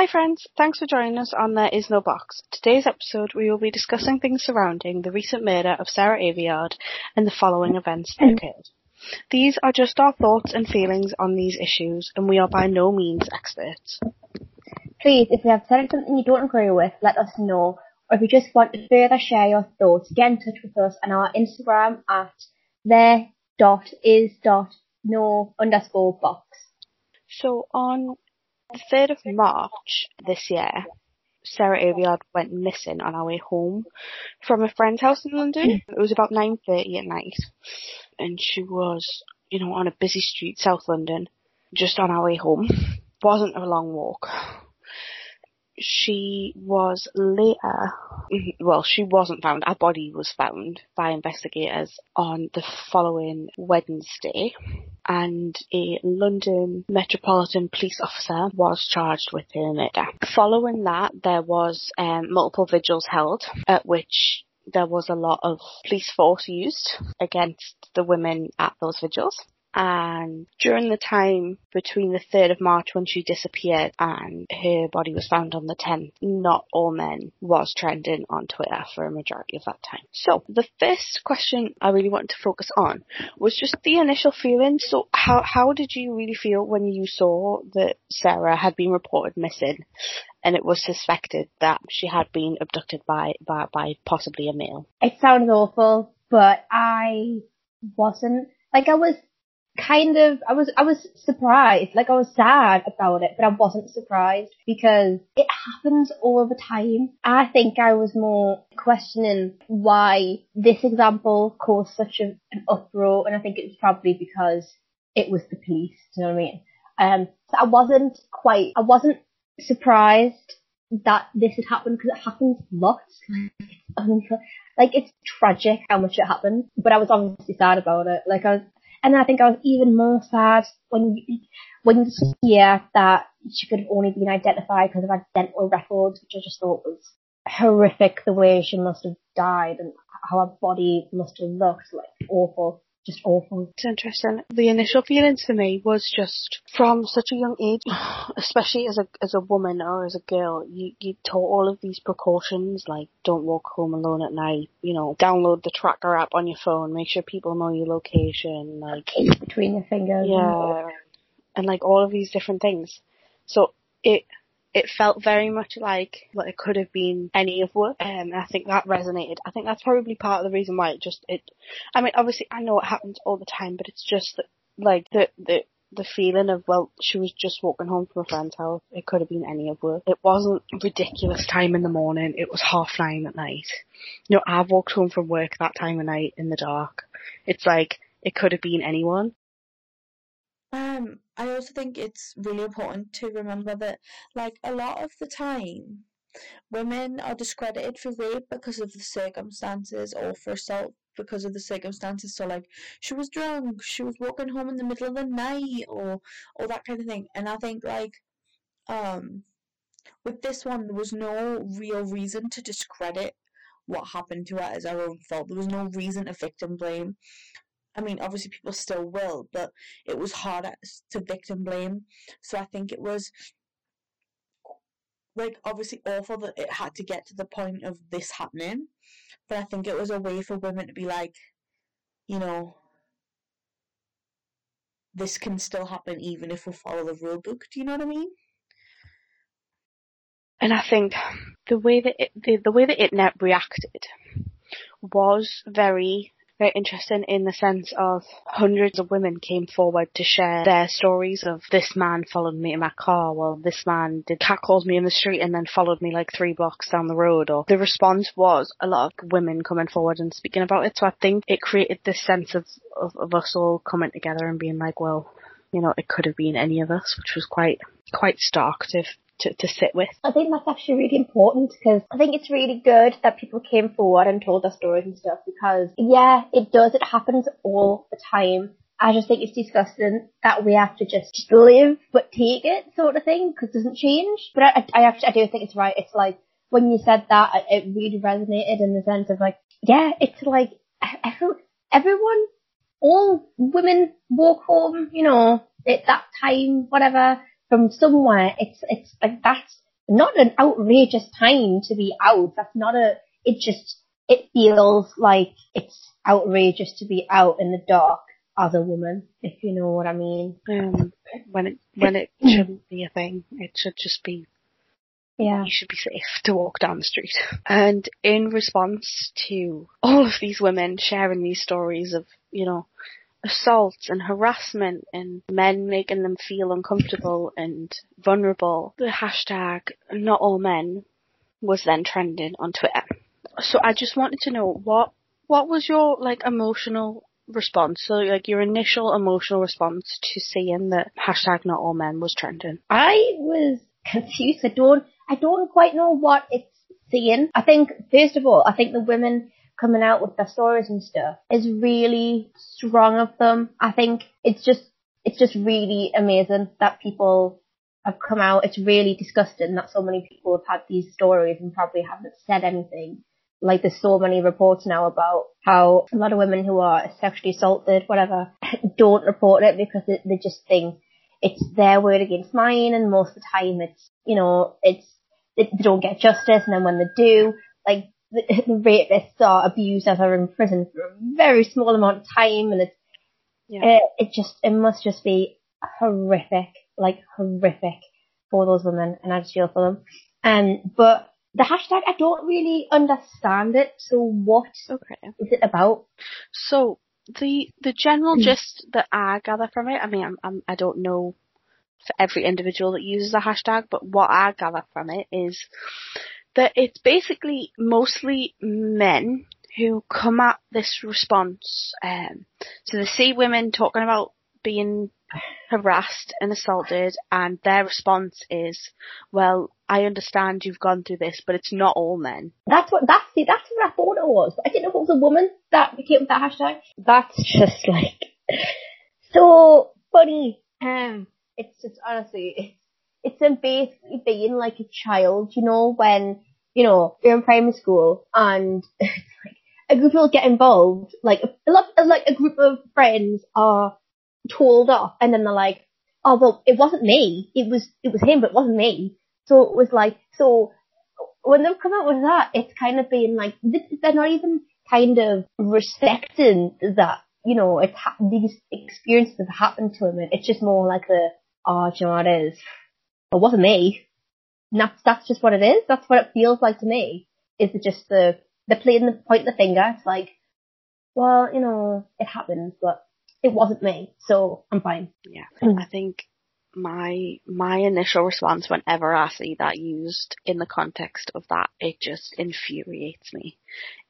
Hi friends, thanks for joining us on There Is No Box. Today's episode we will be discussing things surrounding the recent murder of Sarah Everard and the following events that occurred. These are just our thoughts and feelings on these issues and we are by no means experts. Please, if you have said something you don't agree with, let us know. Or if you just want to further share your thoughts, get in touch with us on our Instagram at there dot is dot no underscore box. So on the 3rd of March this year, Sarah Everard went missing on our way home from a friend's house in London. Mm. It was about 9.30 at night and she was, you know, on a busy street, South London, just on our way home. Wasn't a long walk she was later, mm-hmm, well, she wasn't found. Her body was found by investigators on the following Wednesday, and a London Metropolitan Police officer was charged with her murder. Following that, there was um, multiple vigils held, at which there was a lot of police force used against the women at those vigils and during the time between the 3rd of March when she disappeared and her body was found on the 10th, not all men was trending on Twitter for a majority of that time. So the first question I really wanted to focus on was just the initial feeling. So how, how did you really feel when you saw that Sarah had been reported missing and it was suspected that she had been abducted by, by, by possibly a male? It sounds awful, but I wasn't, like I was kind of I was I was surprised. Like I was sad about it, but I wasn't surprised because it happens all the time. I think I was more questioning why this example caused such a, an uproar, and I think it was probably because it was the police. Do you know what I mean? Um, so I wasn't quite I wasn't surprised that this had happened because it happens lots. like it's tragic how much it happened, but I was obviously sad about it. Like I was, and I think I was even more sad when when you hear that she could have only been identified because of her dental records, which I just thought was horrific the way she must have died and how her body must have looked like awful just awful. It's interesting. The initial feelings for me was just from such a young age, especially as a as a woman or as a girl, you you taught all of these precautions like don't walk home alone at night. You know, download the tracker app on your phone, make sure people know your location, like between your fingers. Yeah, and, and like all of these different things. So it it felt very much like what it could have been any of work. Um, and I think that resonated. I think that's probably part of the reason why it just it. I mean, obviously, I know it happens all the time, but it's just that, like the the the feeling of well, she was just walking home from a friend's house. It could have been any of work. It wasn't ridiculous time in the morning. It was half nine at night. You know, I've walked home from work that time of night in the dark. It's like it could have been anyone. Um, I also think it's really important to remember that, like, a lot of the time, women are discredited for rape because of the circumstances or for assault because of the circumstances. So, like, she was drunk, she was walking home in the middle of the night, or or that kind of thing. And I think, like, um, with this one, there was no real reason to discredit what happened to her as her own fault. There was no reason to victim blame. I mean, obviously people still will, but it was harder to victim blame. So I think it was like obviously awful that it had to get to the point of this happening. But I think it was a way for women to be like, you know, this can still happen even if we follow the rule book. Do you know what I mean? And I think the way that it, the, the way that it reacted was very very interesting in the sense of hundreds of women came forward to share their stories of this man followed me in my car, well this man did catcalls me in the street and then followed me like three blocks down the road or the response was a lot of women coming forward and speaking about it. So I think it created this sense of, of, of us all coming together and being like, well, you know, it could have been any of us, which was quite quite stark to to, to sit with. I think that's actually really important because I think it's really good that people came forward and told their stories and stuff because yeah, it does, it happens all the time. I just think it's disgusting that we have to just, just live but take it sort of thing because it doesn't change. But I, I actually, I do think it's right. It's like when you said that, it really resonated in the sense of like, yeah, it's like every, everyone, all women walk home, you know, at that time, whatever from somewhere. It's it's like that's not an outrageous time to be out. That's not a, it just, it feels like it's outrageous to be out in the dark as a woman, if you know what I mean. Um, when it when it shouldn't be a thing, it should just be Yeah. you should be safe to walk down the street. And in response to all of these women sharing these stories of, you know, assault and harassment and men making them feel uncomfortable and vulnerable, the hashtag not all men was then trending on Twitter. So I just wanted to know what what was your like emotional response? So like your initial emotional response to seeing that hashtag not all men was trending. I was confused. I don't, I don't quite know what it's saying. I think, first of all, I think the women coming out with their stories and stuff is really strong of them. I think it's just, it's just really amazing that people have come out. It's really disgusting that so many people have had these stories and probably haven't said anything. Like there's so many reports now about how a lot of women who are sexually assaulted, whatever, don't report it because they, just think it's their word against mine and most of the time it's, you know, it's, they don't get justice and then when they do, like, the, the rapists are abusers are in prison for a very small amount of time and it's, Yeah. it, it just, it must just be horrific, like horrific for those women and I just feel for them. Um, but the hashtag, I don't really understand it, so what Okay. is it about? So the the general Mm. gist that I gather from it, I mean, I'm, I'm I don't know for every individual that uses the hashtag, but what I gather from it is that it's basically mostly men who come at this response. Um, so they see women talking about being harassed and assaulted, and their response is, "Well, I understand you've gone through this, but it's not all men." That's what that's see, that's what I thought it was. But I didn't know if it was a woman that came with that hashtag. That's just like so funny. Um, it's just honestly, it's in basically being like a child, you know, when you know you're in primary school and it's like a group of people get involved, like a lot, like a group of friends are told off, and then they're like, oh well, it wasn't me, it was it was him, but it wasn't me. So it was like so when they've come out with that, it's kind of been like they're not even kind of respecting that you know it's ha- these experiences have happened to them. It's just more like the oh, do you know what it is? It wasn't me. And that's that's just what it is. That's what it feels like to me. Is it just the the playing the point the finger? It's like, well, you know, it happens, but it wasn't me, so I'm fine. Yeah. Mm. I think my my initial response whenever I see that used in the context of that, it just infuriates me.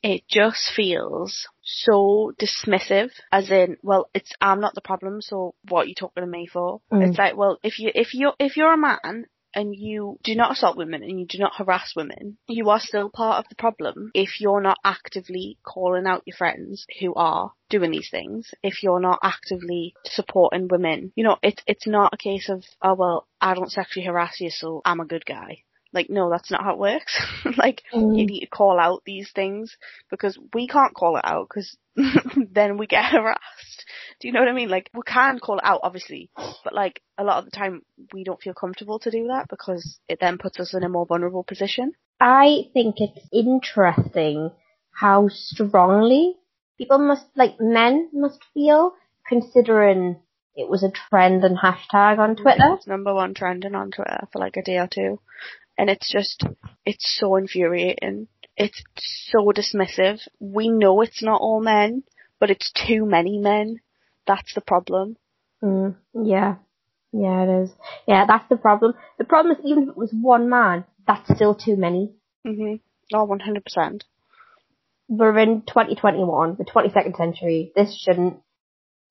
It just feels so dismissive, as in, well, it's I'm not the problem, so what are you talking to me for? Mm. It's like, well, if you if you if you're a man and you do not assault women and you do not harass women, you are still part of the problem if you're not actively calling out your friends who are doing these things, if you're not actively supporting women. You know, it's it's not a case of, oh well, I don't sexually harass you so I'm a good guy. Like, no, that's not how it works. like, you Mm. need to call out these things because we can't call it out because then we get harassed. Do you know what I mean? Like, we can call it out, obviously, but like, a lot of the time we don't feel comfortable to do that because it then puts us in a more vulnerable position. I think it's interesting how strongly people must, like men must feel, considering it was a trend and hashtag on mm-hmm. Twitter. It's number one trending on Twitter for like a day or two. And it's just, it's so infuriating. It's so dismissive. We know it's not all men, but it's too many men. That's the problem. Mm, yeah. Yeah, it is. Yeah, that's the problem. The problem is even if it was one man, that's still too many. hmm Oh, 100%. We're in 2021, the 22nd century. This shouldn't,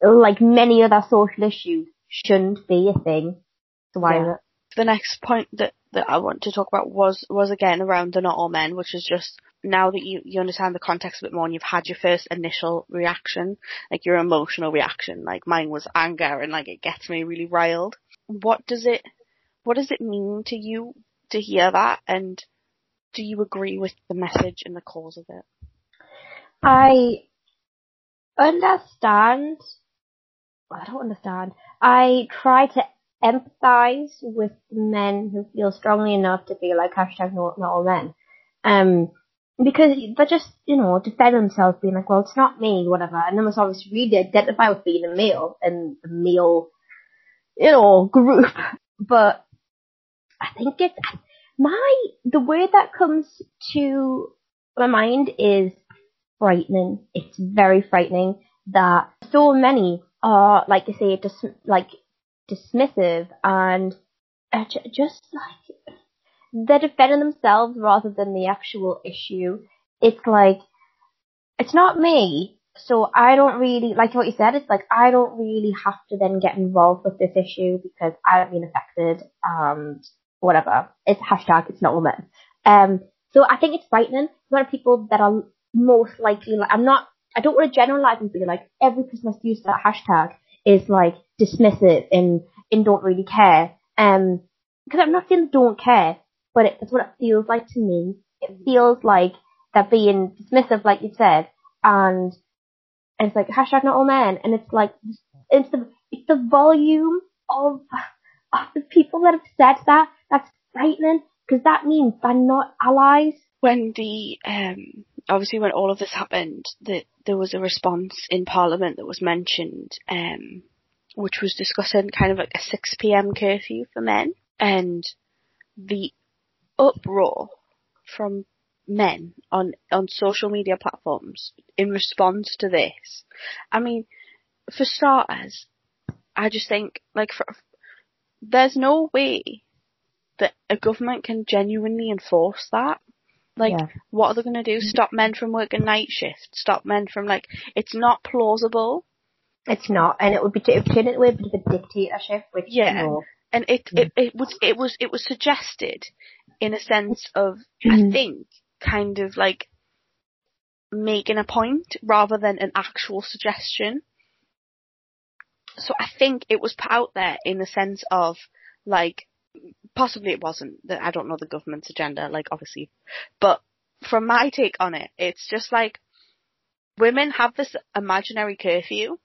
like many other social issues, shouldn't be a thing. So why Yeah. is it? The next point that, that I want to talk about was, was again around the not all men, which is just now that you, you understand the context a bit more and you've had your first initial reaction, like your emotional reaction, like mine was anger and like it gets me really riled. What does it, what does it mean to you to hear that and do you agree with the message and the cause of it? I understand. I don't understand. I try to empathise with men who feel strongly enough to be like hashtag not, not all men. Um, because they're just, you know, defend themselves being like, well, it's not me, whatever. And they must obviously really identify with being a male and the male, you know, group. But I think it's, my, the word that comes to my mind is frightening. It's very frightening that so many are, like I say, just like dismissive and uh, just like they're defending themselves rather than the actual issue. It's like it's not me, so I don't really like what you said. It's like I don't really have to then get involved with this issue because I have been affected and whatever. It's hashtag. It's not women. Um, so I think it's frightening. A lot of people that are most likely. Like, I'm not. I don't want to generalize and be like every person that's used that hashtag is like dismissive and and don't really care. Um, because I'm not saying don't care, but it's what it feels like to me. It feels like they're being dismissive, like you said, and, and it's like hashtag not all men, and it's like it's the it's the volume of of the people that have said that that's frightening because that means they're not allies. When the um obviously when all of this happened, that there was a response in Parliament that was mentioned, um, which was discussing kind of like a 6 p.m. curfew for men, and the uproar from men on on social media platforms in response to this. I mean, for starters, I just think like for, there's no way that a government can genuinely enforce that. Like, yeah. what are they going to do? Stop men from working night shift? Stop men from like? It's not plausible. It's not, and it would be it would turn into a bit of a dictatorship, which yeah. You know, and it, it it was it was it was suggested in a sense of I mm-hmm. think kind of like making a point rather than an actual suggestion. So I think it was put out there in the sense of like possibly it wasn't that I don't know the government's agenda, like obviously. But from my take on it, it's just like women have this imaginary curfew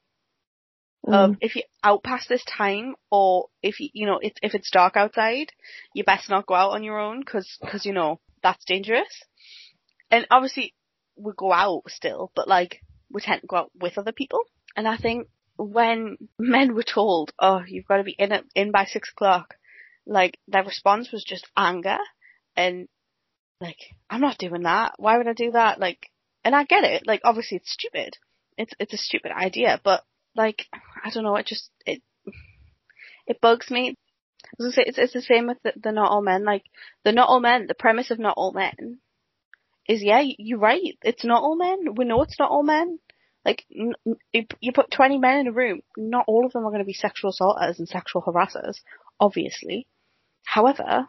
of mm. if you out past this time or if you, you know, if, if it's dark outside, you best not go out on your own cause, cause you know, that's dangerous. And obviously we go out still, but like we tend to go out with other people. And I think when men were told, oh, you've got to be in it, in by six o'clock, like their response was just anger and like, I'm not doing that. Why would I do that? Like, and I get it. Like, obviously it's stupid. It's, it's a stupid idea, but like, I don't know, it just, it, it bugs me. I was gonna say, it's, it's the same with the, the not all men. Like, the not all men, the premise of not all men is, yeah, you're right. It's not all men. We know it's not all men. Like, you put 20 men in a room, not all of them are going to be sexual assaulters and sexual harassers, obviously. However,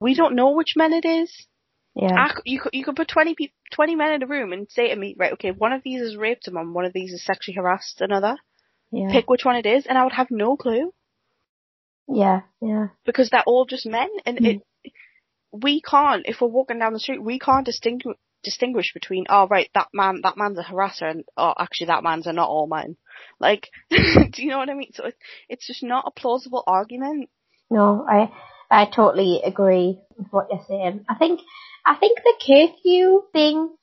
we don't know which men it is. Yeah. I, you could you could put 20 people, 20 men in a room and say to me, right, okay, one of these has raped a mum, one of these has sexually harassed another. Yeah. Pick which one it is, and I would have no clue. Yeah, yeah. Because they're all just men, and mm. it, we can't, if we're walking down the street, we can't distinguish distinguish between, oh right, that man, that man's a harasser, and oh, actually that man's a not all men. Like, do you know what I mean? So it, it's just not a plausible argument. No, I, I totally agree with what you're saying. I think, I think the curfew thing,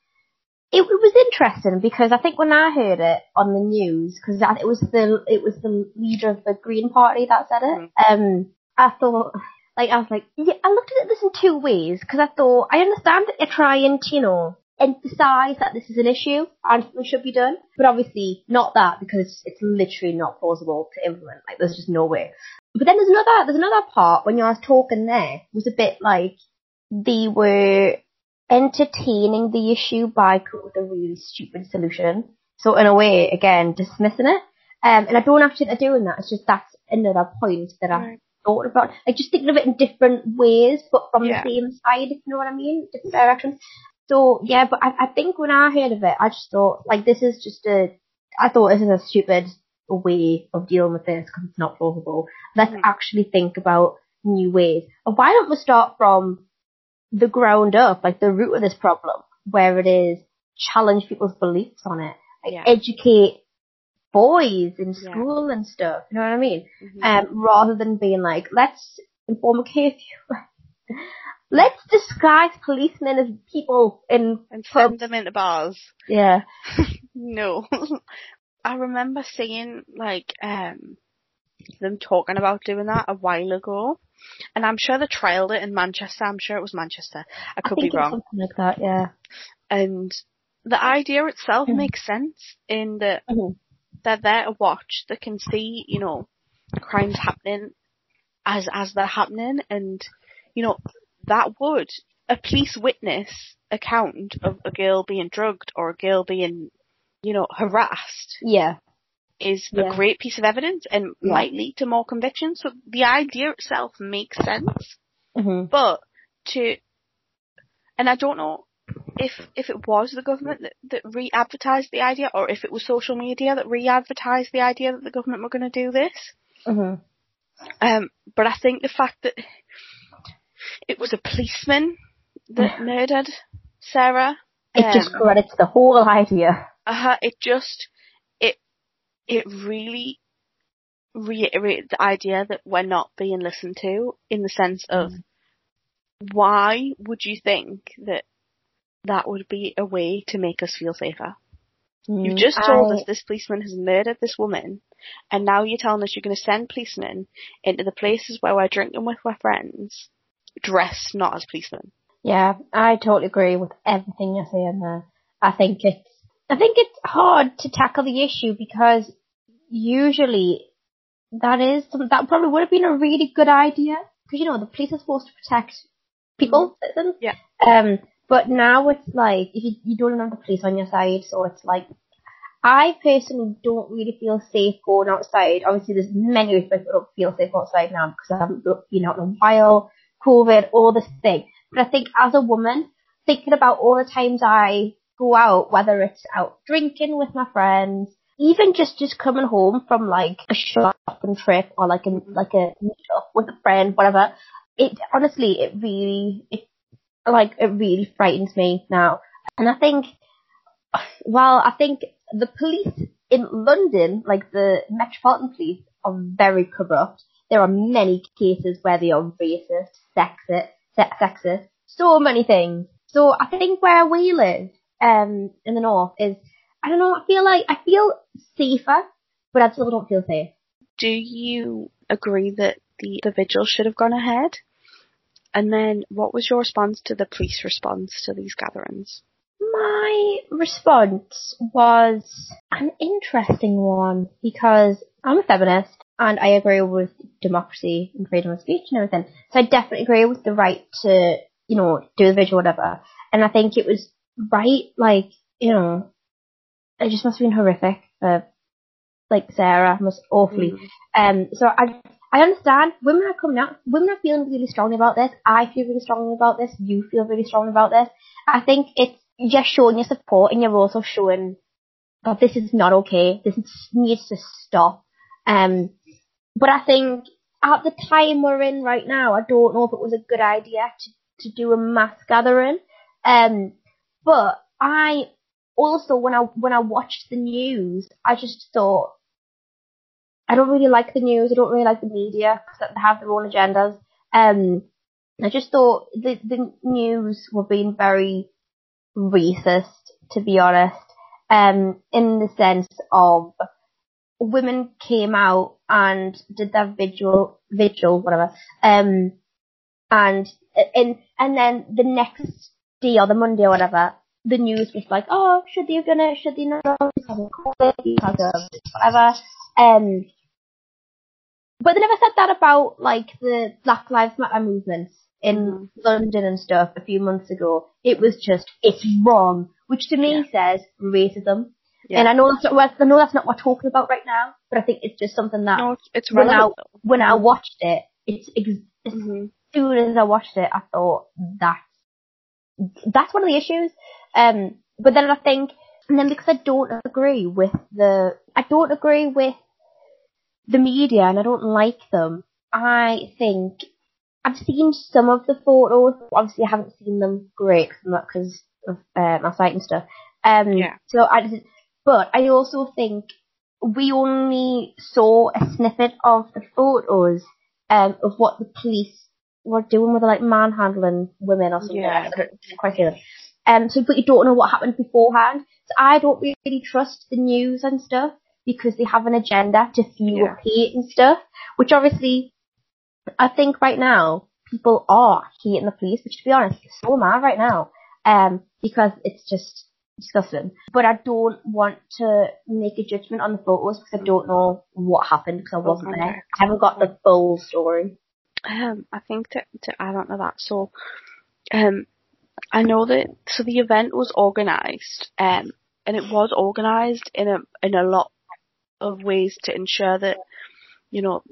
it, it was interesting because I think when I heard it on the news, because it was the, it was the leader of the Green Party that said it, mm. um, I thought, like, I was like, yeah, I looked at this in two ways because I thought, I understand that you're trying to, you know, emphasize that this is an issue and something should be done, but obviously not that because it's literally not plausible to implement. Like, there's just no way. But then there's another, there's another part when you was talking there was a bit like they were entertaining the issue by coming with a really stupid solution. So in a way, again, dismissing it. Um, and I don't actually to doing that. It's just that's another point that I thought about. Like just thinking of it in different ways, but from yeah. the same side, if you know what I mean, different directions. So yeah, but I, I think when I heard of it, I just thought like this is just a. I thought this is a stupid way of dealing with this because it's not plausible. Let's mm-hmm. actually think about new ways. And why don't we start from the ground up, like the root of this problem, where it is challenge people's beliefs on it, like yeah. educate boys in Yeah. school and stuff. You know what I mean? Mhm. Um, rather than being like, let's inform a curfew. let's disguise policemen as people in and pubs. send them into bars. Yeah. No. I remember seeing like um them talking about doing that a while ago. And I'm sure they trialed it in Manchester. I'm sure it was Manchester. I could think be wrong. something like that. Yeah. And the idea itself Mhm. makes sense in that Mhm. they're there to watch. They can see, you know, crimes happening as as they're happening, and you know that would a police witness account of a girl being drugged or a girl being, you know, harassed Yeah. Is Yeah. a great piece of evidence and Yeah. might lead to more convictions. So the idea itself makes sense, hmm but to, and I don't know if if it was the government that, that re-advertised the idea or if it was social media that re-advertised the idea that the government were going to do this. hmm Um, but I think the fact that it was a policeman that murdered Sarah, It just um, credits the whole idea. Uh huh. it just it really reiterated the idea that we're not being listened to in the sense of mm. why would you think that that would be a way to make us feel safer? You've mm. just told I- us oh. this policeman has murdered this woman, and now you're telling us you're going to send policemen into the places where we're drinking with our friends, dressed not as policemen. Yeah, I totally agree with everything you're saying there. I think it's, I think it's hard to tackle the issue because usually that is some, that probably would have been a really good idea because you know the police are supposed to protect people, citizens. Yeah. Um, but now it's like if you you don't have the police on your side, so it's like I personally don't really feel safe going outside. Obviously, there's many reasons I don't feel safe outside now because I haven't been out in a while, COVID, all this thing. But I think as a woman, thinking about all the times I go out, whether it's out drinking with my friends, even just just coming home from like a shopping trip or like a like a meet up with a friend, whatever. It honestly, it really, it like it really frightens me now. And I think, well, I think the police in London, like the Metropolitan Police, are very corrupt. There are many cases where they are racist, sexist, sexist, so many things. So I think where we live, um, in the north is, I don't know, I feel like, I feel safer, but I still don't feel safe. Do you agree that the, the vigil should have gone ahead? And then what was your response to the police response to these gatherings? My response was an interesting one because I'm a feminist and I agree with democracy and freedom of speech and everything. So I definitely agree with the right to, you know, do the vigil, whatever. And I think it was right, like, you know, it just must have been horrific for, like, Sarah, must awfully. Um, so I, I understand women are coming out, women are feeling really strongly about this. I feel really strongly about this. You feel really strongly about this. I think it's you're showing your support and you're also showing that this is not okay. This needs to stop. Um, but I think at the time we're in right now, I don't know if it was a good idea to, to do a mass gathering. Um, but I also when I when I watched the news, I just thought I don't really like the news. I don't really like the media because they have their own agendas. Um, I just thought the the news were being very racist, to be honest. Um, in the sense of women came out and did their vigil, vigil, whatever. Um, and and and then the next day or the Monday or whatever, the news was like, oh, should they have done it? Should they not? Because of COVID, because of whatever. Um, but they never said that about like the Black Lives Matter movements in Mhm. London and stuff a few months ago. It was just it's wrong, which to me says racism. Yeah. And I know that's not what, I know that's not what we're talking about right now, but I think it's just something that No, it's, when I when I watched it, it's ex- as hmm soon as I watched it, I thought that's that's one of the issues. Um, but then I think, and then because I don't agree with the, I don't agree with the media, and I don't like them. I think I've seen some of the photos. Obviously, I haven't seen them great because of uh, my sight and stuff. Um, Yeah. So I, but I also think we only saw a snippet of the photos um, of what the police were doing with like manhandling women or something. Yeah. I don't quite hear. Um, so, but you don't know what happened beforehand. So I don't really trust the news and stuff because they have an agenda to fuel Yeah. hate and stuff, which obviously I think right now people are hating the police, which to be honest, so I right now. Um, because it's just disgusting. But I don't want to make a judgment on the photos because I don't know what happened because I wasn't there. I haven't got the full story. Um, I think to, to add on to that, so um, I know that so the event was organised, um, and it was organised in a in a lot of ways to ensure that you know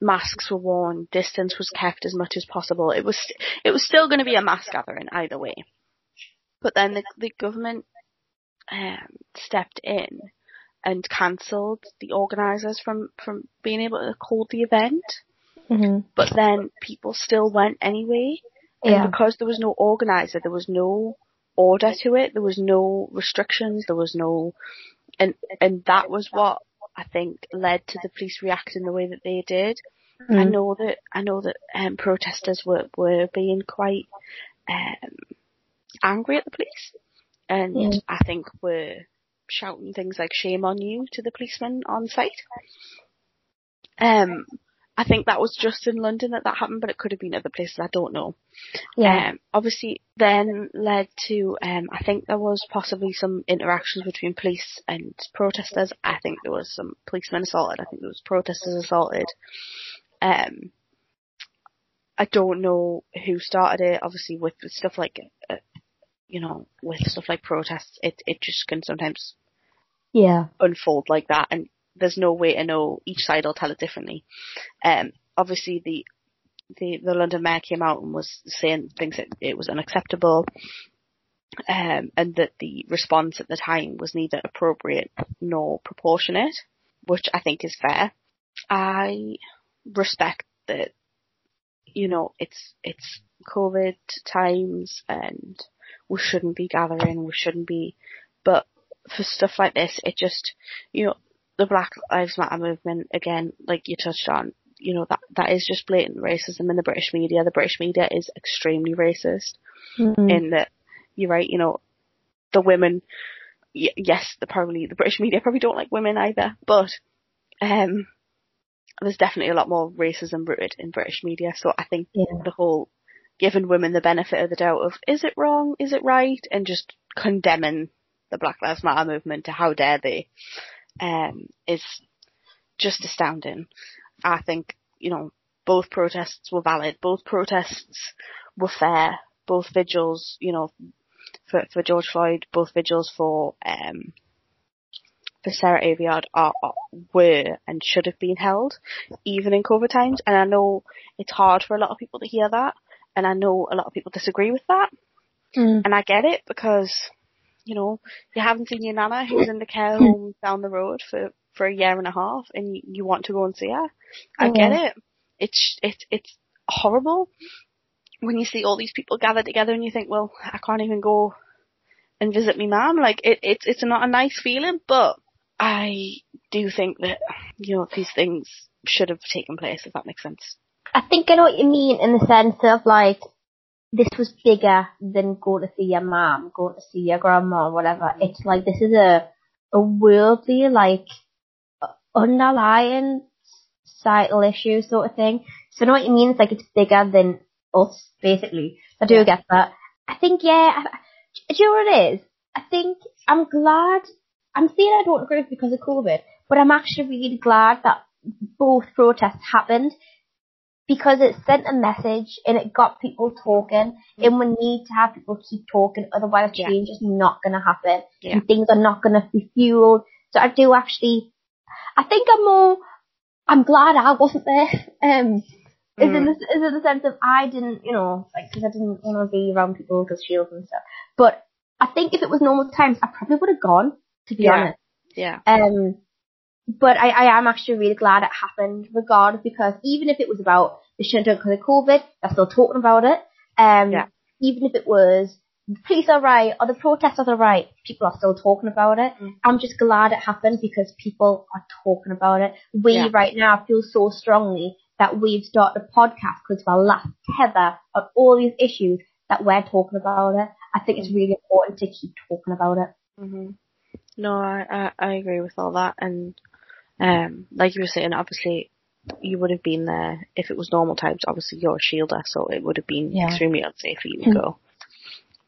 masks were worn, distance was kept as much as possible. It was it was still going to be a mass gathering either way, but then the the government um, stepped in and cancelled the organisers from from being able to hold the event Mm-hmm. but then people still went anyway. And Yeah. because there was no organizer, there was no order to it, there was no restrictions, there was no, and, and that was what I think led to the police reacting the way that they did. I Mm. know that, I know that, um, protesters were, were being quite, um, angry at the police. And. I think were shouting things like shame on you to the policemen on site. Um, I think that was just in London that that happened, but it could have been other places. I don't know. Yeah. Um, obviously, then led to um, I think there was possibly some interactions between police and protesters. I think there was some policemen assaulted. I think there was protesters assaulted. Um, I don't know who started it. Obviously, with, with stuff like uh, you know, with stuff like protests, it it just can sometimes yeah. unfold like that and there's no way to know each side will tell it differently. Um obviously the the, the London Mayor came out and was saying things that it was unacceptable um and that the response at the time was neither appropriate nor proportionate, which I think is fair. I respect that you know, it's it's COVID times and we shouldn't be gathering, we shouldn't be but for stuff like this, it just, you know, the Black Lives Matter movement, again, like you touched on, you know, that, that is just blatant racism in the British media. The British media is extremely racist Mm. in that, you're right, you know, the women, y- yes, the probably, the British media probably don't like women either, but, um, there's definitely a lot more racism rooted in British media, so I think Yeah. the whole giving women the benefit of the doubt of is it wrong, is it right, and just condemning the Black Lives Matter movement to how dare they, um, is just astounding. I think, you know, both protests were valid, both protests were fair, both vigils, you know, for, for George Floyd, both vigils for, um, for Sarah Everard are, are, were and should have been held, even in COVID times. And I know it's hard for a lot of people to hear that, and I know a lot of people disagree with that, Mm. and I get it because, you know, you haven't seen your nana who's in the care hmm. home down the road for, for a year and a half, and you, you want to go and see her. I get it. It's it's it's horrible when you see all these people gathered together and you think, well, I can't even go and visit me mum. Like it, it's it's not a nice feeling, but I do think that you know these things should have taken place. If that makes sense. I think I know what you mean in the sense of like this was bigger than going to see your mom, going to see your grandma or whatever. Mm-hmm. It's like this is a a worldly like underlying societal issue sort of thing. So I know what you mean. It's like it's bigger than us basically. I do Yeah. get that. I think yeah. I, do you know what it is? I think I'm glad. I'm saying I don't agree with because of COVID, but I'm actually really glad that both protests happened because it sent a message and it got people talking and we need to have people keep talking otherwise Yeah. change is not going to happen Yeah. and things are not going to be fueled so I do actually I think I'm more I'm glad I wasn't there um is in Mm. the is in the sense of I didn't you know like because I didn't want to be around people with shields and stuff but I think if it was normal times I probably would have gone to be Yeah. honest Yeah. um, but I, I am actually really glad it happened, regardless, because even if it was about the shutdown because of COVID, they're still talking about it. Um, Yeah. even if it was the police are right or the protesters are right, people are still talking about it. Mm. I'm just glad it happened because people are talking about it. We Yeah. right now feel so strongly that we've started a podcast because of our last tether of all these issues that we're talking about it. I think Mm. it's really important to keep talking about it. hmm No, I, I I agree with all that, and um, like you were saying, obviously you would have been there if it was normal times. Obviously, you're a shielder, so it would have been Yeah. extremely unsafe for you to go.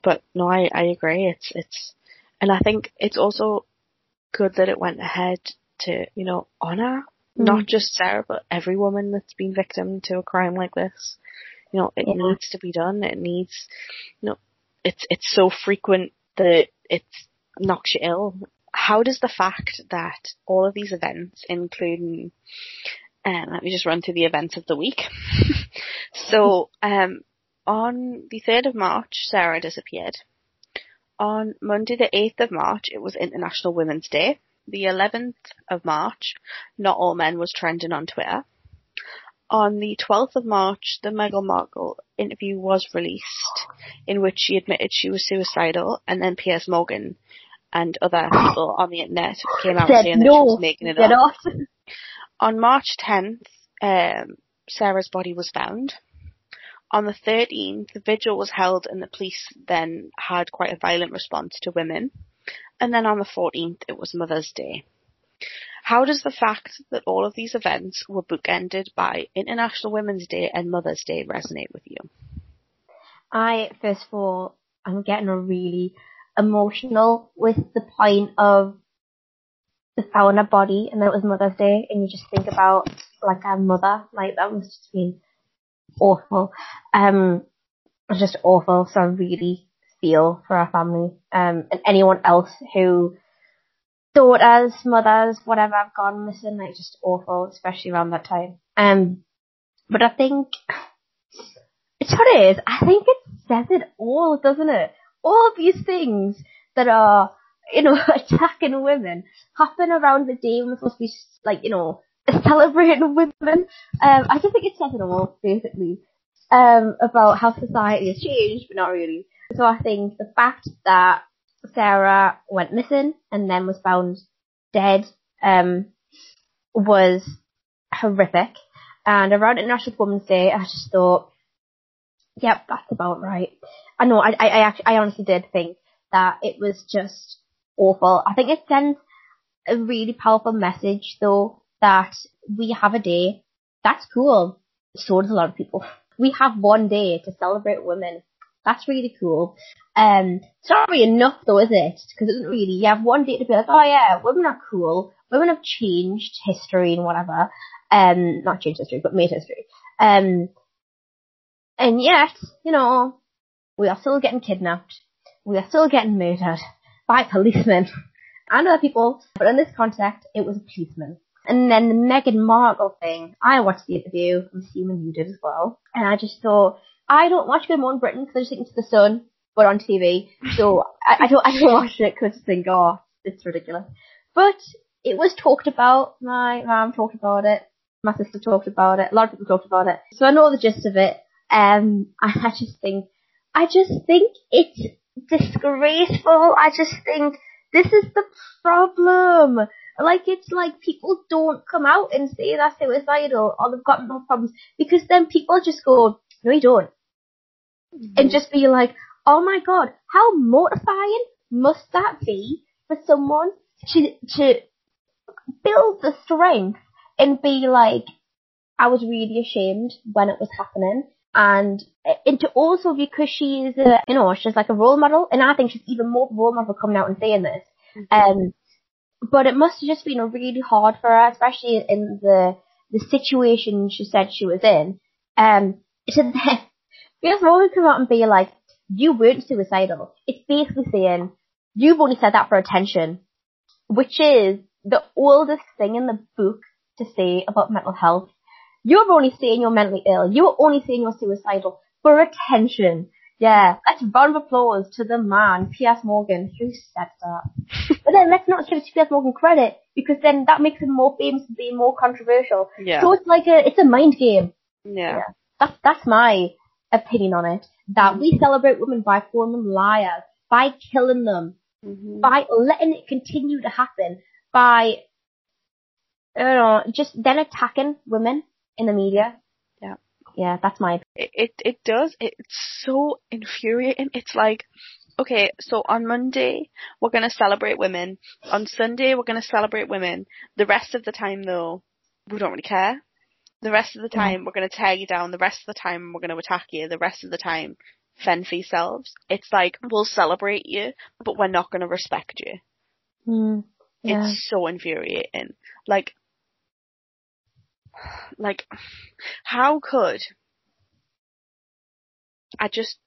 But no, I I agree. It's it's, and I think it's also good that it went ahead to you know honor not just Sarah but every woman that's been victim to a crime like this. You know, it Yeah. needs to be done. It needs, you know, it's it's so frequent that it knocks you ill. How does the fact that all of these events, including, um, let me just run through the events of the week. so, um, on the 3rd of March, Sarah disappeared. On Monday the 8th of March, it was International Women's Day. The 11th of March, Not All Men was trending on Twitter. On the 12th of March, the Meghan Markle interview was released, in which she admitted she was suicidal, and then Piers Morgan and other people on the internet came out Said saying that she no, was making it Get up. off. On March 10th, um, Sarah's body was found. On the 13th, the vigil was held and the police then had quite a violent response to women. And then on the 14th, it was Mother's Day. How does the fact that all of these events were bookended by International Women's Day and Mother's Day resonate with you? I, first of all, I'm getting a really emotional with the point of the found her body and that it was Mother's Day and you just think about like our mother, like that must just been awful. Um, it was just awful, so I really feel for our family, um, and anyone else who daughters, mothers, whatever I've gone missing, like just awful, especially around that time. Um, but I think it's what it is. I think it says it all, doesn't it? All these things that are, you know, attacking women happen around the day when we're supposed to be, like, you know, celebrating women. Um, I just think it says it all, basically, um, about how society has changed, but not really. So I think the fact that Sarah went missing and then was found dead, um, was horrific. And around International Women's Day, I just thought, Yep, that's about right. I know. I, I, I actually, I honestly did think that it was just awful. I think it sends a really powerful message, though, that we have a day. That's cool. So does a lot of people. We have one day to celebrate women. That's really cool. Um, it's not really enough, though, is it? Because it isn't really. You have one day to be like, oh yeah, women are cool. Women have changed history and whatever. Um, not changed history, but made history. Um, and yet, you know, we are still getting kidnapped. We are still getting murdered by policemen and other people. But in this context, it was a policeman. And then the Meghan Markle thing, I watched the interview. I'm assuming you did as well. And I just thought, I don't watch Good Morning Britain because I just think it's the sun, but on TV. So I, I don't, I don't watch it because I think, oh, it's ridiculous. But it was talked about. My mum talked about it. My sister talked about it. A lot of people talked about it. So I know the gist of it. Um, I just think, I just think it's disgraceful. I just think this is the problem. Like it's like people don't come out and say they're suicidal or they've got mental problems because then people just go, no, you don't, and just be like, oh my god, how mortifying must that be for someone to to build the strength and be like, I was really ashamed when it was happening. And, and to also because she is a, you know, she's like a role model, and I think she's even more of a role model coming out and saying this. Um, but it must have just been really hard for her, especially in the the situation she said she was in. Um, to then Piers Morgan come out and be like, "You weren't suicidal." It's basically saying you've only said that for attention, which is the oldest thing in the book to say about mental health. You're only saying you're mentally ill. You're only saying you're suicidal for attention. Yeah, let's round of applause to the man, Piers Morgan, who said that. but then let's not give Piers Morgan credit because then that makes him more famous and being more controversial. Yeah. So it's like a, it's a mind game. yeah. That's that's my opinion on it. that we celebrate women by calling them liars, by killing them, hmm by letting it continue to happen, by, I don't know, just then attacking women in the media. Yeah. Yeah, that's my It, it it does. It's so infuriating. It's like, okay, so on Monday we're gonna celebrate women. On Sunday we're gonna celebrate women. The rest of the time though, we don't really care. The rest of the Yeah. time we're gonna tear you down. The rest of the time we're gonna attack you. The rest of the time, fend for yourselves. It's like we'll celebrate you, but we're not gonna respect you. Mm, yeah. It's so infuriating. Like, like, how could I just?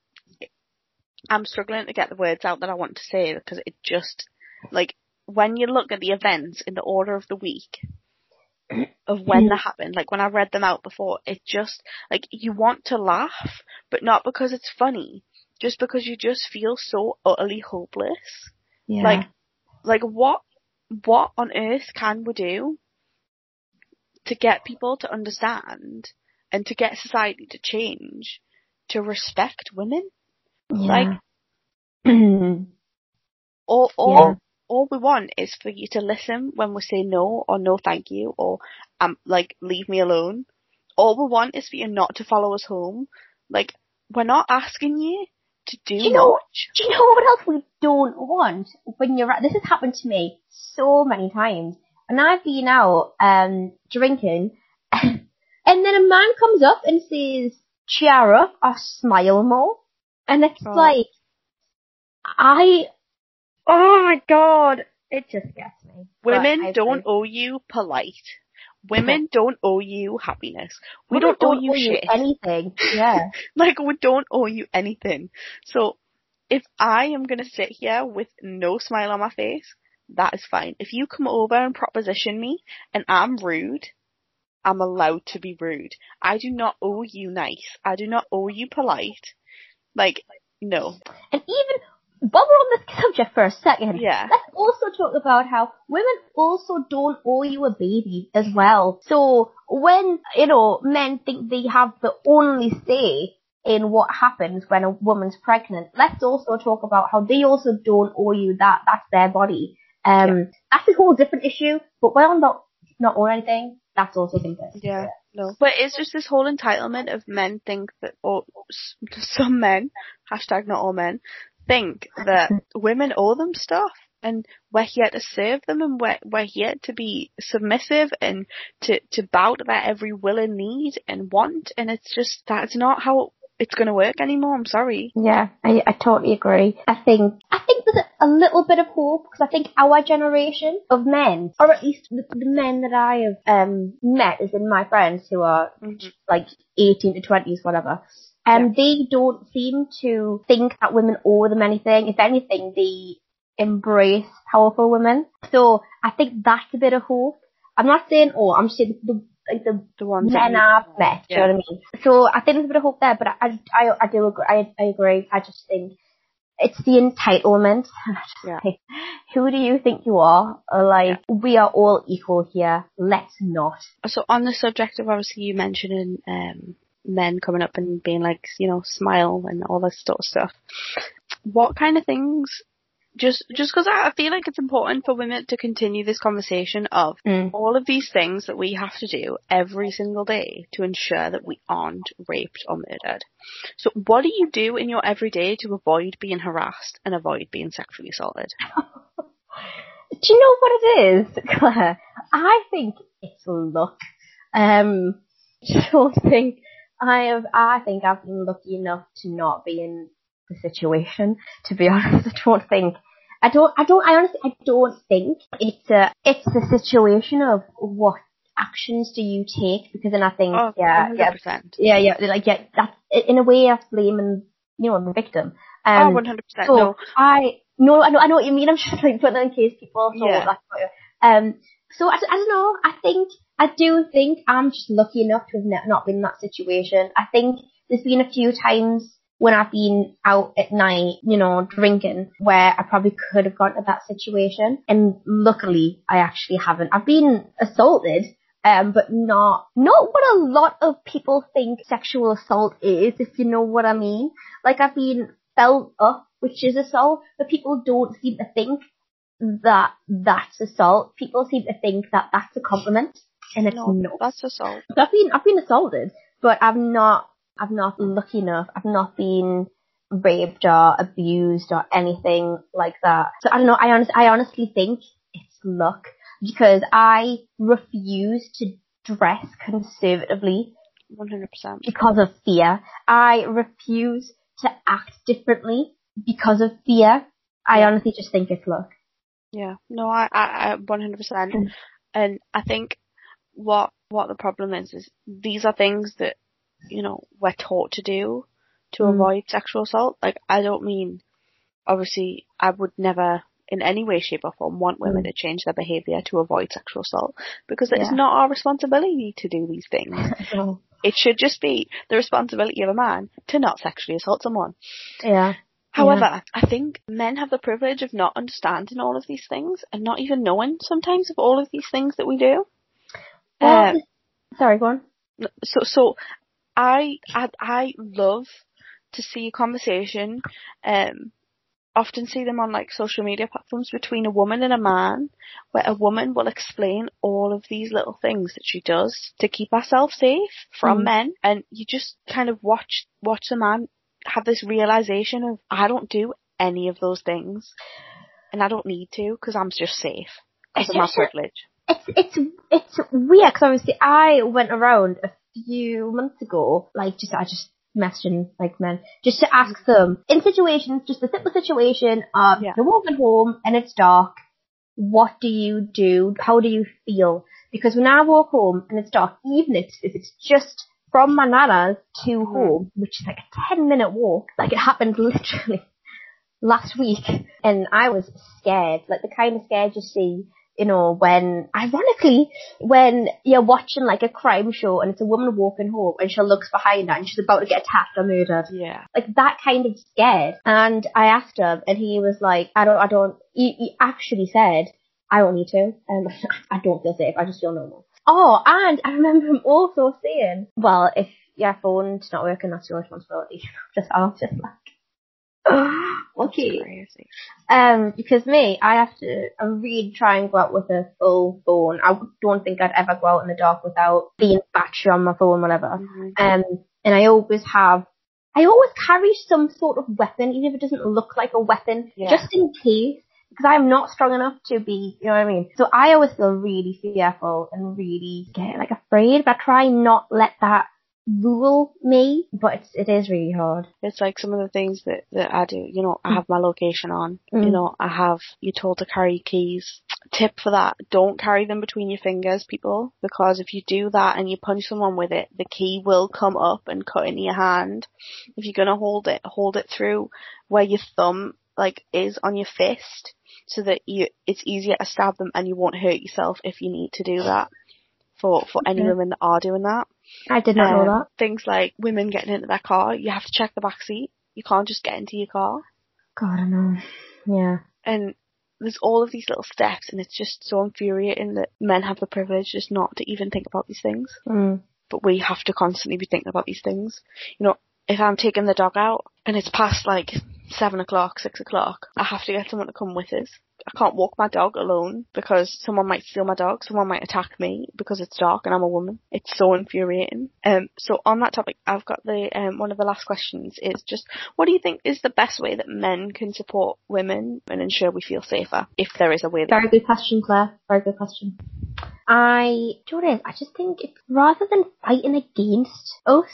I'm struggling to get the words out that I want to say because it just like when you look at the events in the order of the week of when they happened, like when I read them out before, it just like you want to laugh, but not because it's funny, just because you just feel so utterly hopeless. yeah. Like, like what, what on earth can we do to get people to understand and to get society to change to respect women? Like, all, all, Yeah. all we want is for you to listen when we say no or no thank you or um like leave me alone. All we want is for you not to follow us home. Like, we're not asking you to do, Do you know- much. Do you know what else we don't want when you're at, this has happened to me so many times. And I've been out, um, drinking, and then a man comes up and says, cheer up or smile more. And it's Oh. like, I, oh my god, it just gets me. Women don't owe you polite. Women don't owe you happiness. We Women don't, owe you shit. anything. Yeah. Like we don't owe you anything. So if I am gonna sit here with no smile on my face, that is fine. If you come over and proposition me and I'm rude, I'm allowed to be rude. I do not owe you nice. I do not owe you polite. Like, no. And even while we're on this subject for a second, Yeah. let's also talk about how women also don't owe you a baby as well. So when, you know, men think they have the only say in what happens when a woman's pregnant, let's also talk about how they also don't owe you that. That's their body. Um, that's a whole different issue, but while not, not owe anything, that's also something. Yeah, no. But it's just this whole entitlement of men think that, or some men, hashtag not all men, think that women owe them stuff and we're here to serve them and we're, we're here to be submissive and to, to bow to their every will and need and want and it's just, that's not how it's gonna work anymore, I'm sorry. Yeah, I, I totally agree. I think I think there's a, little bit of hope because I think our generation of men, or at least the, the men that I have um met, as in my friends who are Mhm. like 18 to 20s, whatever. Um, they don't seem to think that women owe them anything. If anything, they embrace powerful women. So I think that's a bit of hope. I'm not saying, oh, I'm saying the, like the The ones men you- I've met. Do you know what I mean? So I think there's a bit of hope there, but I, I, I do agree. I, I agree. I just think it's the entitlement. Yeah. think, who do you think you are? Or like, we are all equal here. Let's not. So on the subject of obviously you mentioning um, men coming up and being like, you know, smile and all this sort of stuff. What kind of things? Just just because I feel like it's important for women to continue this conversation of Mm. all of these things that we have to do every single day to ensure that we aren't raped or murdered. So what do you do in your everyday to avoid being harassed and avoid being sexually assaulted? Do you know what it is, Claire? I think it's luck. Um, think I have. I think I've been lucky enough to not be in the situation. To be honest, I don't think. I don't. I don't. I honestly. I don't think it's a. It's a situation of what actions do you take? Because then I think, Oh, yeah, yeah, 100%. yeah, yeah. Like, yeah. That's in a way that's blaming, you know, the victim. Oh, Um, 100%. so No. I no, I know, I know what you mean. I'm just like putting it in case people thought Yeah. that's what. Um. So I, I don't know. I think I do think I'm just lucky enough to have not been in that situation. I think there's been a few times when I've been out at night, you know, drinking, where I probably could have gone to that situation, and luckily I actually haven't. I've been assaulted, um, but not not what a lot of people think sexual assault is, if you know what I mean. Like I've been felt up, which is assault, but people don't seem to think that that's assault. People seem to think that that's a compliment, and it's No, not. that's assault. So I've been I've been assaulted, but I've not I've not lucky enough. I've not been raped or abused or anything like that. So I don't know. I honest I honestly think it's luck because I refuse to dress conservatively 100%. because of fear. I refuse to act differently because of fear. I honestly just think it's luck. Yeah, no, I, I, I 100%. Mm. And I think what, what the problem is, is these are things that, you know, we're taught to do to Mm. avoid sexual assault. Like, I don't mean, obviously, I would never in any way, shape or form want women Mm. to change their behaviour to avoid sexual assault because it's Yeah. not our responsibility to do these things. It should just be the responsibility of a man to not sexually assault someone. yeah. However, I think men have the privilege of not understanding all of these things and not even knowing sometimes of all of these things that we do. Well, Um, sorry, go on. so, so I, I, I love to see a conversation, um, often see them on like social media platforms between a woman and a man, where a woman will explain all of these little things that she does to keep herself safe from Mm. men, and you just kind of watch, watch the man have this realization of, I don't do any of those things, and I don't need to, because I'm just safe, because of my It's a- privilege. It's it's it's weird because obviously I went around a few months ago, like just I just messaging like men just to ask them in situations, just a simple situation of Yeah. you're walking home and it's dark. What do you do? How do you feel? Because when I walk home and it's dark, even if, if it's just from my nana's to Mhm. home, which is like a ten minute walk, like it happened literally last week, and I was scared, like the kind of scared you see you know, when, ironically, when you're watching like a crime show and it's a woman walking home and she looks behind her and she's about to get attacked or murdered. Yeah. Like that kind of scared. And I asked him and he was like, I don't, I don't, he, he actually said, I don't need to. Um, I don't feel safe. I just feel normal. Oh, and I remember him also saying, well, if your phone's not working, that's your responsibility. just, I was just like, okay. Um, because me, I have to, I really try and go out with a full phone. I don't think I'd ever go out in the dark without being battery on my phone, whatever. Mhm. Um, and I always have, I always carry some sort of weapon, even if it doesn't look like a weapon, Yeah. just in case. Because I'm not strong enough to be, you know what I mean? So I always feel really fearful and really get like afraid, but I try not let that rule me, but it's, it is really hard. It's like some of the things that, that I do. You know, I have my location on. Mm. You know, I have, you're told to carry keys. Tip for that, don't carry them between your fingers, people, because if you do that and you punch someone with it, the key will come up and cut into your hand. If you're gonna hold it, hold it through where your thumb, like, is on your fist, so that you, it's easier to stab them and you won't hurt yourself if you need to do that. For, for any Okay. women that are doing that. I did not Um, know that. Things like women getting into their car, you have to check the back seat. You can't just get into your car. God, I know. Yeah. And there's all of these little steps and it's just so infuriating that men have the privilege just not to even think about these things. Mm. But we have to constantly be thinking about these things. You know, if I'm taking the dog out and it's past like seven o'clock, six o'clock, I have to get someone to come with us. I can't walk my dog alone because someone might steal my dog, someone might attack me because it's dark and I'm a woman. It's so infuriating. Um, so on that topic, I've got the um, one of the last questions is just what do you think is the best way that men can support women and ensure we feel safer if there is a way that Very good question, Claire. Very good question. I, do you know what it is? I just think it's rather than fighting against us,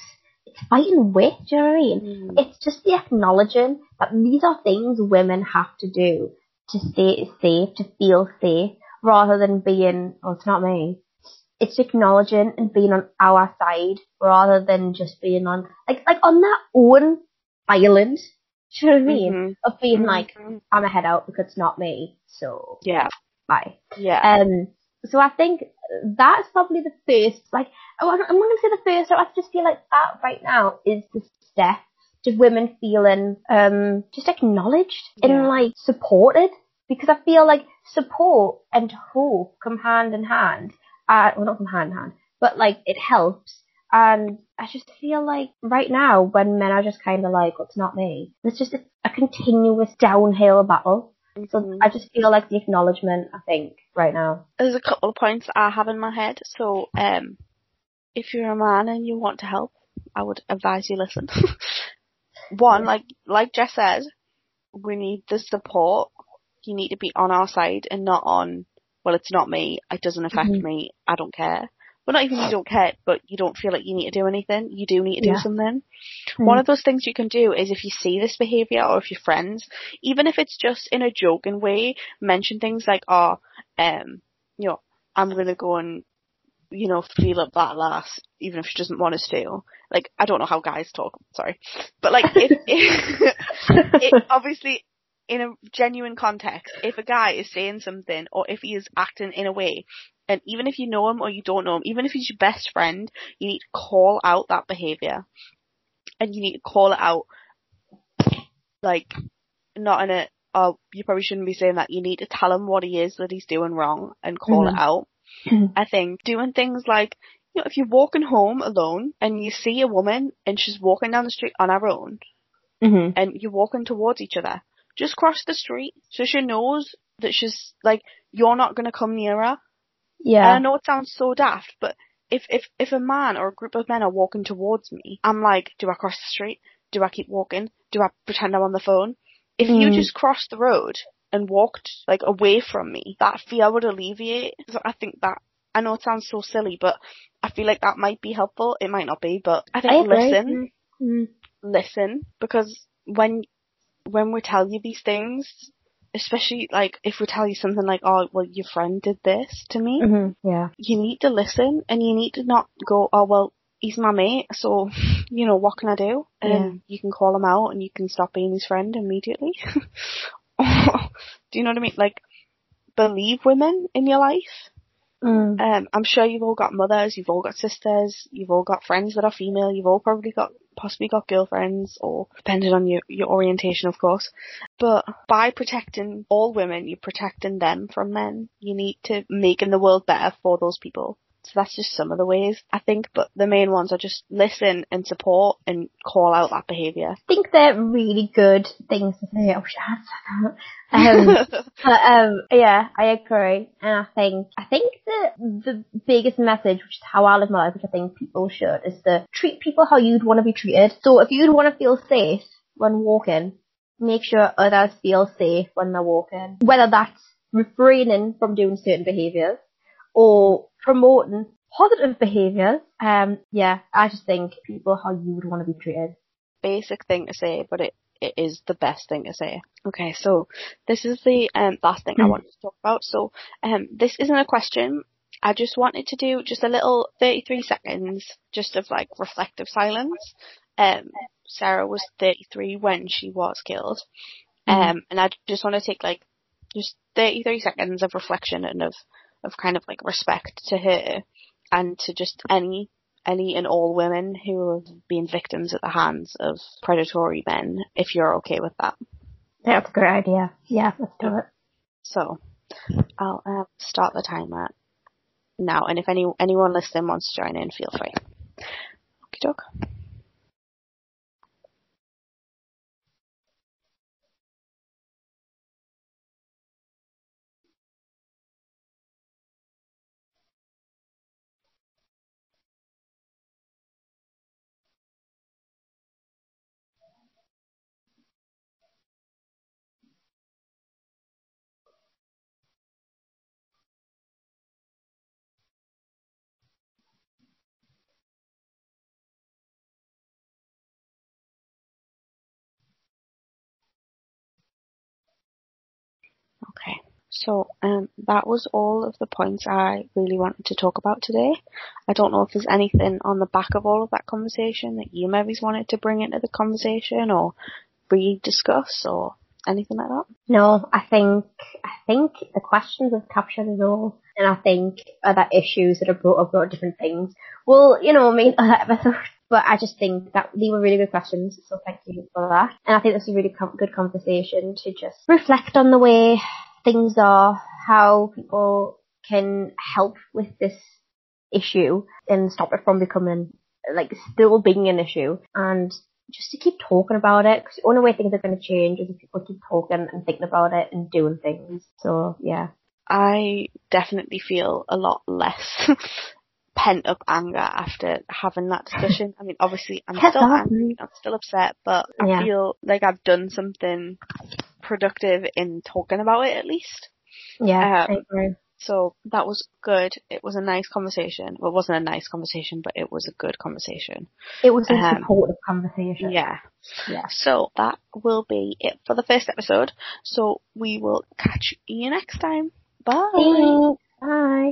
it's fighting with, do you know what I mean? Mm, It's just the acknowledging that these are things women have to do to stay safe, to feel safe, rather than being, oh, it's not me. It's acknowledging and being on our side rather than just being on, like, like on that own island. Do you know what I mean? mhm, Of being like, mhm. I'm a head out because it's not me, so yeah, bye. yeah, Um, so I think that's probably the first, like, I'm going to say the first, I just feel like that right now is the step to women feeling, um, just acknowledged and like supported. Because I feel like support and hope come hand in hand. uh, well not from hand in hand, but like it helps. And I just feel like right now when men are just kind of like, "It's not me," it's just a, a continuous downhill battle. So Mhm. I just feel like the acknowledgement. I think right now. There's a couple of points I have in my head. So, um, if you're a man and you want to help, I would advise you listen. One, like like Jess said, we need the support. You need to be on our side and not on. Well, it's not me. It doesn't affect Mhm. me. I don't care. Well, not even you don't care, but you don't feel like you need to do anything. You do need to do something. Mm. One of those things you can do is if you see this behaviour or if your friends, even if it's just in a joking way, mention things like, oh, um, you know, I'm gonna go and, you know, feel up that lass, even if she doesn't want us to. Like, I don't know how guys talk, sorry. But like, it, obviously, in a genuine context, if a guy is saying something or if he is acting in a way, and even if you know him or you don't know him, even if he's your best friend, you need to call out that behaviour. And you need to call it out, like, not in a, oh, you probably shouldn't be saying that. You need to tell him what he is that he's doing wrong and call Mhm. it out. I think doing things like, you know, if you're walking home alone and you see a woman and she's walking down the street on her own, Mhm. and you're walking towards each other, just cross the street so she knows that she's like you're not gonna come near her. Yeah. And I know it sounds so daft, but if if if a man or a group of men are walking towards me, I'm like, do I cross the street? Do I keep walking? Do I pretend I'm on the phone? If you Mm. just cross the road and walked like away from me, that fear would alleviate. So I think that I know it sounds so silly, but I feel like that might be helpful. It might not be, but I think I listen Mm. listen because when when we tell you these things, especially like if we tell you something like, "Oh, well, your friend did this to me," Mhm. Yeah. you need to listen and you need to not go, "Oh, well, he's my mate, so you know what can I do?" And you can call him out and you can stop being his friend immediately. do you know what I mean? Like, believe women in your life. Mm. Um, I'm sure you've all got mothers, you've all got sisters, you've all got friends that are female, you've all probably got possibly got girlfriends, or depending on your your orientation, of course. But by protecting all women, you're protecting them from men. You need to making the world better for those people. So that's just some of the ways I think, but the main ones are just listen and support and call out that behaviour. I think they're really good things to say. I wish I had said that. Um, But um, yeah, I agree, and I think I think the the biggest message, which is how I live my life, which I think people should, is to treat people how you'd want to be treated. So if you'd want to feel safe when walking, make sure others feel safe when they're walking. Whether that's refraining from doing certain behaviours or promoting positive behaviour, Um, yeah, I just think people how you would want to be treated. basic thing to say, but it, it is the best thing to say. Okay, so this is the um, last thing I Mm. wanted to talk about. So um, this isn't a question. I just wanted to do just a little 33 seconds just of like reflective silence. Um, Sarah was 33 when she was killed. Mm. Um, and I just want to take like just 33 seconds of reflection and of, of kind of like respect to her and to just any any and all women who have been victims at the hands of predatory men, if you're okay with that. That's a great idea. Yeah, let's do it. So, I'll uh, start the timer now, and if any anyone listening wants to join in, feel free. Okay, doke. Okay. So, um, that was all of the points I really wanted to talk about today. I don't know if there's anything on the back of all of that conversation that you maybe wanted to bring into the conversation or re-discuss or anything like that. No, I think I think the questions have captured it all, and I think other issues that are brought up about different things Well, you know, other episodes. But I just think that they were really good questions, so thank you for that. And I think this was a really com- good conversation to just reflect on the way things are, how people can help with this issue and stop it from becoming like still being an issue and just to keep talking about it because the only way things are going to change is if people keep talking and thinking about it and doing things. So yeah. I definitely feel a lot less pent up anger after having that discussion. I mean, obviously I'm still angry, I'm still upset, but I Yeah. feel like I've done something productive in talking about it at least. Yeah, Um. So that was good. It was a nice conversation. Well, it wasn't a nice conversation, but it was a good conversation. It was a um, supportive conversation. Yeah. Yeah. So that will be it for the first episode. So we will catch you next time. Bye. Bye.